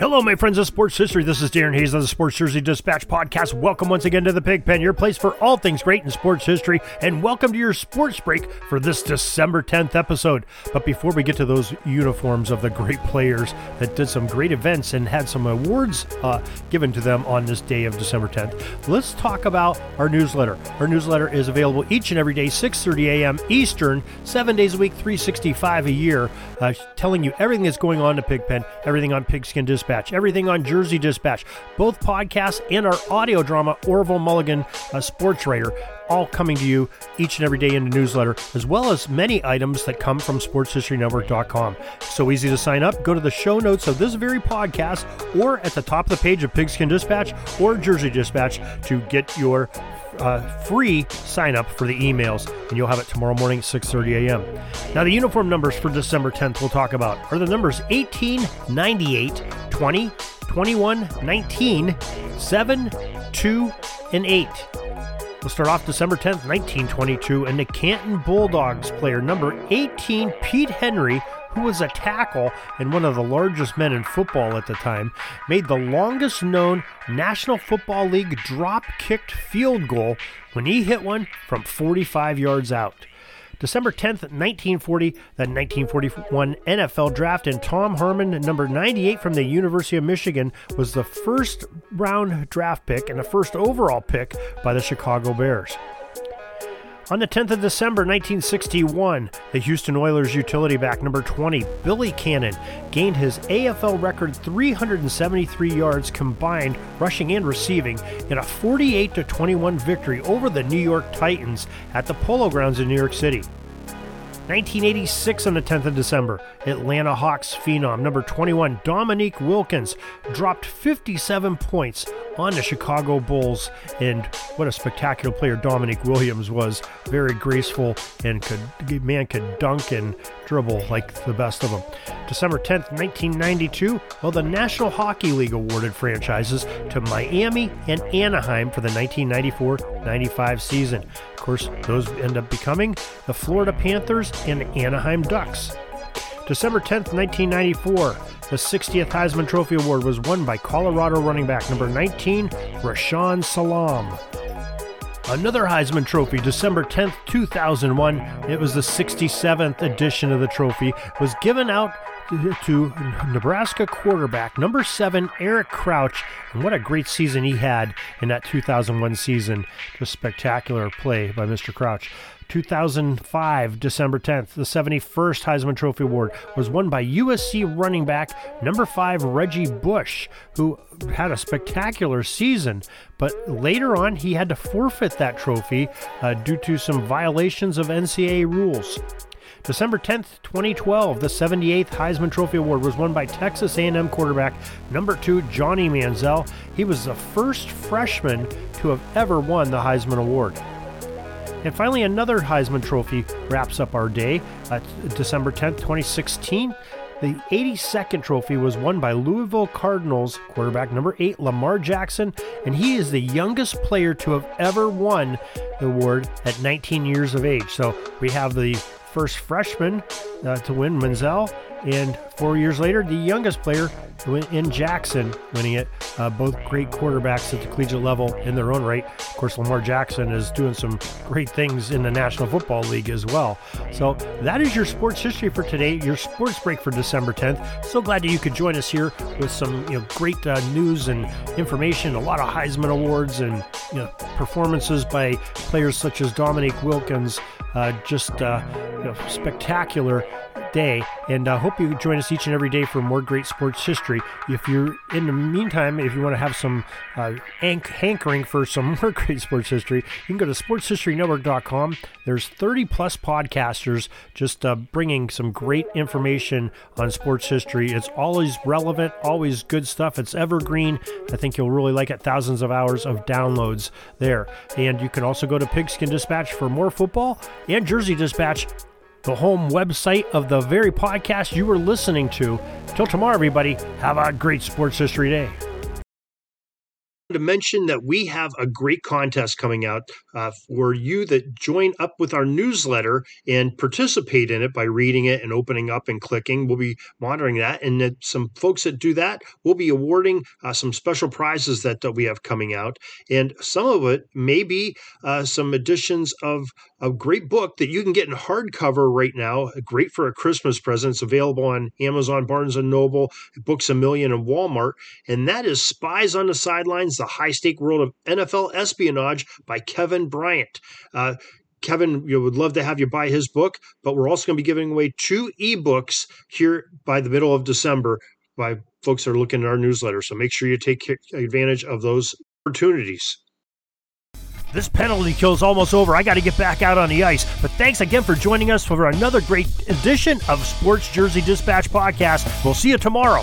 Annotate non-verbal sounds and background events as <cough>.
Hello, my friends of sports history. This is Darren Hayes of the Sports Jersey Dispatch podcast. Welcome once again to the Pigpen, your place for all things great in sports history, and welcome to your sports break for this December 10th episode. But before we get to those uniforms of the great players that did some great events and had some awards uh, given to them on this day of December 10th, let's talk about our newsletter. Our newsletter is available each and every day, 6:30 a.m. Eastern, seven days a week, 365 a year, uh, telling you everything that's going on in Pigpen, everything on Pigskin Dispatch Dispatch, everything on Jersey Dispatch, both podcasts and our audio drama, Orville Mulligan, a sports writer, all coming to you each and every day in the newsletter, as well as many items that come from sportshistorynetwork.com. So easy to sign up. Go to the show notes of this very podcast or at the top of the page of Pigskin Dispatch or Jersey Dispatch to get your uh, free sign up for the emails, and you'll have it tomorrow morning, 6:30 a.m. Now, the uniform numbers for December 10th we'll talk about are the numbers 18, 98, 20, 21, 19, 7, 2, and 8. We'll start off December 10th, 1922, and the Canton Bulldogs player number 18, Pete Henry, who was a tackle and one of the largest men in football at the time, made the longest known National Football League drop kicked field goal when he hit one from 45 yards out. December 10th, 1940, the 1941 NFL draft, and Tom Harmon, number 98 from the University of Michigan, was the first round draft pick and the first overall pick by the Chicago Bears. On the 10th of December 1961, the Houston Oilers utility back number 20, Billy Cannon, gained his AFL record 373 yards combined rushing and receiving in a 48 21 victory over the New York Titans at the Polo Grounds in New York City. 1986 on the 10th of December, Atlanta Hawks phenom number 21 Dominique Wilkins dropped 57 points on the Chicago Bulls. And what a spectacular player Dominique Williams was. Very graceful and could man could dunk and dribble like the best of them. December 10th, 1992, well, the National Hockey League awarded franchises to Miami and Anaheim for the 1994 95 season. Of course, those end up becoming the Florida Panthers and Anaheim Ducks. December 10th, 1994, the 60th Heisman Trophy Award was won by Colorado running back number 19, Rashaan Salaam. Another Heisman Trophy, December 10th, 2001. It was the 67th edition of the trophy, was given out to Nebraska quarterback number seven, Eric Crouch. And what a great season he had in that 2001 season. Just spectacular play by Mr. Crouch. 2005, December 10th, the 71st Heisman Trophy Award was won by USC running back number five, Reggie Bush, who had a spectacular season, but later on he had to forfeit that trophy uh, due to some violations of NCAA rules. December 10th, 2012, the 78th Heisman Trophy Award was won by Texas A&M quarterback number 2 Johnny Manziel. He was the first freshman to have ever won the Heisman Award. And finally, another Heisman Trophy wraps up our day. Uh, December 10th, 2016. The 82nd trophy was won by Louisville Cardinals quarterback number 8 Lamar Jackson, and he is the youngest player to have ever won the award at 19 years of age. So we have the first freshman uh, to win Manziel and four years later, the youngest player in Jackson winning it. Uh, both great quarterbacks at the collegiate level in their own right. Of course, Lamar Jackson is doing some great things in the National Football League as well. So that is your sports history for today, your sports break for December 10th. So glad that you could join us here with some you know, great uh, news and information, a lot of Heisman Awards and you know, performances by players such as Dominique Wilkins. Uh, just uh, you know, spectacular day. And I uh, hope you join us each and every day for more great sports history. If you're in the meantime, if you want to have some uh, hankering for some <laughs> more great sports history, you can go to sportshistorynetwork.com. There's 30 plus podcasters just uh, bringing some great information on sports history. It's always relevant, always good stuff. It's evergreen. I think you'll really like it. Thousands of hours of downloads there. And you can also go to Pigskin Dispatch for more football and Jersey Dispatch the home website of the very podcast you were listening to. Till tomorrow, everybody, have a great sports history day to mention that we have a great contest coming out uh, for you that join up with our newsletter and participate in it by reading it and opening up and clicking. We'll be monitoring that. And that some folks that do that, we'll be awarding uh, some special prizes that, that we have coming out. And some of it may be uh, some editions of a great book that you can get in hardcover right now. Great for a Christmas present. It's available on Amazon, Barnes Noble, Books a Million, and Walmart. And that is Spies on the Sidelines the High Stake World of NFL Espionage by Kevin Bryant. Uh, Kevin, you would love to have you buy his book, but we're also going to be giving away two ebooks here by the middle of December by folks that are looking at our newsletter. So make sure you take advantage of those opportunities. This penalty kill is almost over. I got to get back out on the ice. But thanks again for joining us for another great edition of Sports Jersey Dispatch Podcast. We'll see you tomorrow.